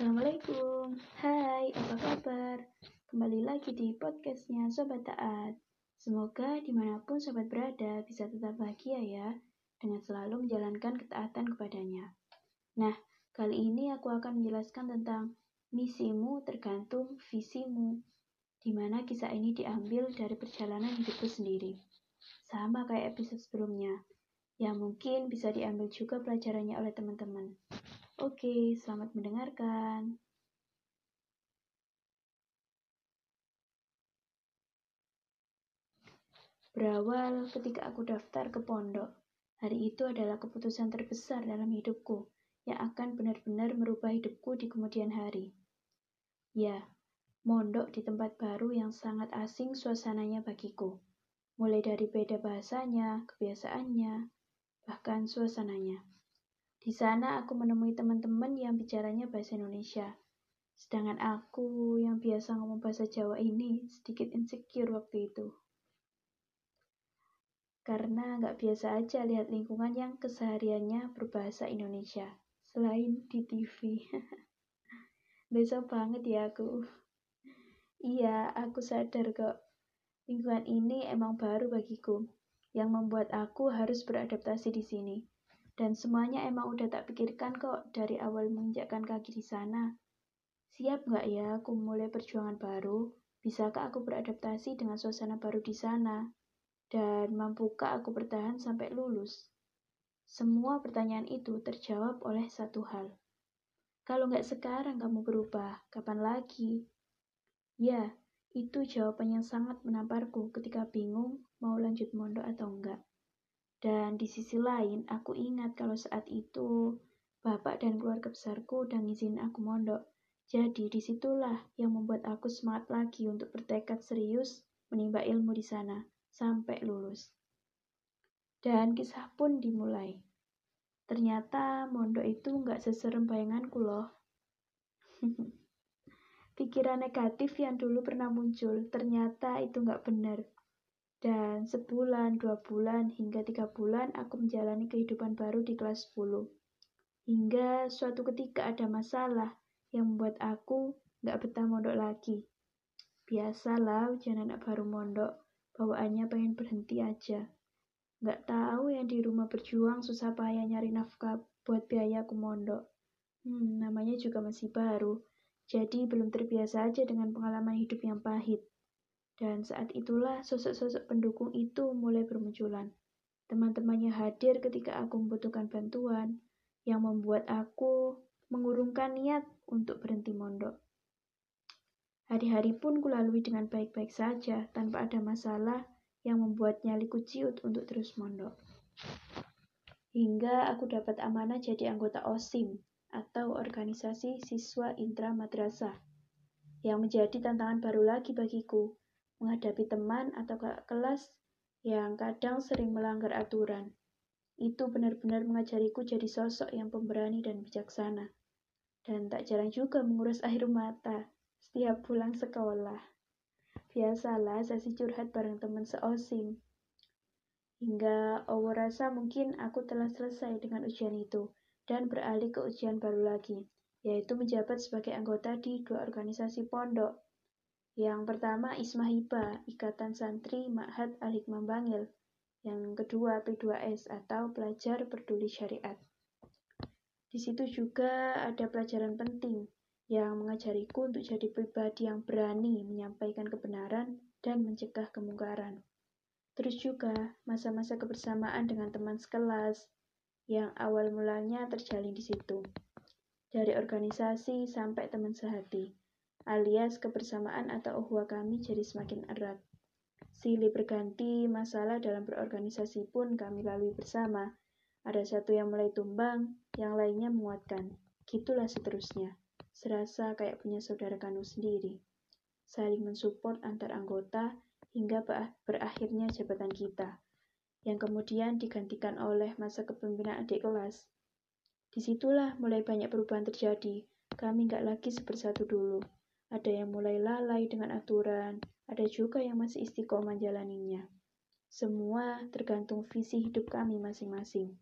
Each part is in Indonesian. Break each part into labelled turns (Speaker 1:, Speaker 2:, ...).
Speaker 1: Assalamualaikum, hai apa kabar? Kembali lagi di podcastnya Sobat Taat Semoga di mana pun sobat berada bisa tetap bahagia ya Dengan selalu menjalankan ketaatan kepadanya Nah, kali ini aku akan menjelaskan tentang Misimu tergantung visimu Di mana kisah ini diambil dari perjalanan hidupku sendiri Sama kayak episode sebelumnya yang mungkin bisa diambil juga pelajarannya oleh teman-teman. Oke, selamat mendengarkan. Berawal ketika aku daftar ke pondok. Hari itu adalah keputusan terbesar dalam hidupku yang akan benar-benar merubah hidupku di kemudian hari. Ya, mondok di tempat baru yang sangat asing suasananya bagiku. Mulai dari beda bahasanya, kebiasaannya, bahkan suasananya. Di sana aku menemui teman-teman yang bicaranya bahasa Indonesia. Sedangkan aku yang biasa ngomong bahasa Jawa ini sedikit insecure waktu itu. Karena nggak biasa aja lihat lingkungan yang kesehariannya berbahasa Indonesia, selain di TV. Besok banget ya aku. Iya, aku sadar kok. Lingkungan ini emang baru bagiku, yang membuat aku harus beradaptasi di sini. Dan semuanya emang udah tak pikirkan kok dari awal menginjakkan kaki di sana. Siap nggak ya aku mulai perjuangan baru? Bisakah aku beradaptasi dengan suasana baru di sana? Dan mampukah aku bertahan sampai lulus? Semua pertanyaan itu terjawab oleh satu hal. Kalau nggak sekarang kamu berubah, kapan lagi? Ya, itu jawaban yang sangat menamparku ketika bingung mau lanjut mondok atau enggak. Dan di sisi lain, aku ingat kalau saat itu bapak dan keluarga besarku udah ngizin aku mondok. Jadi di situlah yang membuat aku semangat lagi untuk bertekad serius menimba ilmu di sana sampai lulus. Dan kisah pun dimulai. Ternyata mondok itu nggak seserem bayanganku loh. Pikiran negatif yang dulu pernah muncul, ternyata itu nggak benar. Dan sebulan, dua bulan, hingga tiga bulan aku menjalani kehidupan baru di kelas 10. Hingga suatu ketika ada masalah yang membuat aku gak betah mondok lagi. Biasalah ujian anak baru mondok, bawaannya pengen berhenti aja. Gak tahu yang di rumah berjuang susah payah nyari nafkah buat biaya aku mondok. Hmm, namanya juga masih baru, jadi belum terbiasa aja dengan pengalaman hidup yang pahit. Dan saat itulah sosok-sosok pendukung itu mulai bermunculan. Teman-temannya hadir ketika aku membutuhkan bantuan, yang membuat aku mengurungkan niat untuk berhenti mondok. Hari-hari pun kulalui dengan baik-baik saja, tanpa ada masalah yang membuat nyaliku ciut untuk terus mondok. Hingga aku dapat amanah jadi anggota OSIM, atau Organisasi Siswa Intra Madrasah, yang menjadi tantangan baru lagi bagiku, menghadapi teman atau kakak kelas yang kadang sering melanggar aturan. Itu benar-benar mengajariku jadi sosok yang pemberani dan bijaksana. Dan tak jarang juga menguras air mata setiap pulang sekolah. Biasalah sesi curhat bareng teman seosim. Hingga Allah rasa mungkin aku telah selesai dengan ujian itu dan beralih ke ujian baru lagi, yaitu menjabat sebagai anggota di dua organisasi pondok yang pertama Isma Hiba, Ikatan Santri Ma'had Al-Hikmah Bangil. Yang kedua P2S atau Pelajar Peduli Syariat. Di situ juga ada pelajaran penting yang mengajariku untuk jadi pribadi yang berani menyampaikan kebenaran dan mencegah kemungkaran. Terus juga masa-masa kebersamaan dengan teman sekelas yang awal mulanya terjalin di situ. Dari organisasi sampai teman sehati alias kebersamaan atau uhwa kami jadi semakin erat. Silih berganti masalah dalam berorganisasi pun kami lalui bersama. Ada satu yang mulai tumbang, yang lainnya menguatkan. Gitulah seterusnya. Serasa kayak punya saudara kandung sendiri. Saling mensupport antar anggota hingga berakhirnya jabatan kita, yang kemudian digantikan oleh masa kepemimpinan adik kelas. Di situlah mulai banyak perubahan terjadi. Kami nggak lagi sebersatu dulu. Ada yang mulai lalai dengan aturan, ada juga yang masih istiqomah jalaninya. Semua tergantung visi hidup kami masing-masing.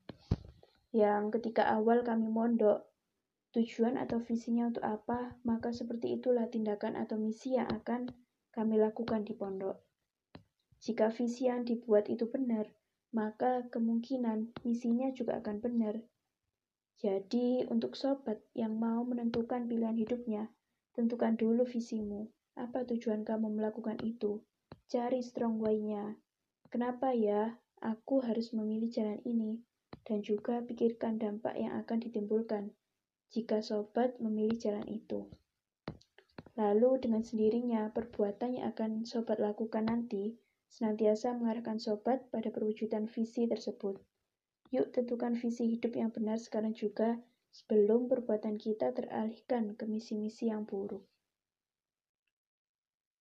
Speaker 1: Yang ketika awal kami mondok, tujuan atau visinya untuk apa, maka seperti itulah tindakan atau misi yang akan kami lakukan di pondok. Jika visi yang dibuat itu benar, maka kemungkinan misinya juga akan benar. Jadi, untuk sobat yang mau menentukan pilihan hidupnya, tentukan dulu visimu. Apa tujuan kamu melakukan itu? Cari strong why-nya. Kenapa ya aku harus memilih jalan ini? Dan juga pikirkan dampak yang akan ditimbulkan jika sobat memilih jalan itu. Lalu dengan sendirinya perbuatan yang akan sobat lakukan nanti senantiasa mengarahkan sobat pada perwujudan visi tersebut. Yuk tentukan visi hidup yang benar sekarang juga sebelum perbuatan kita teralihkan ke misi-misi yang buruk.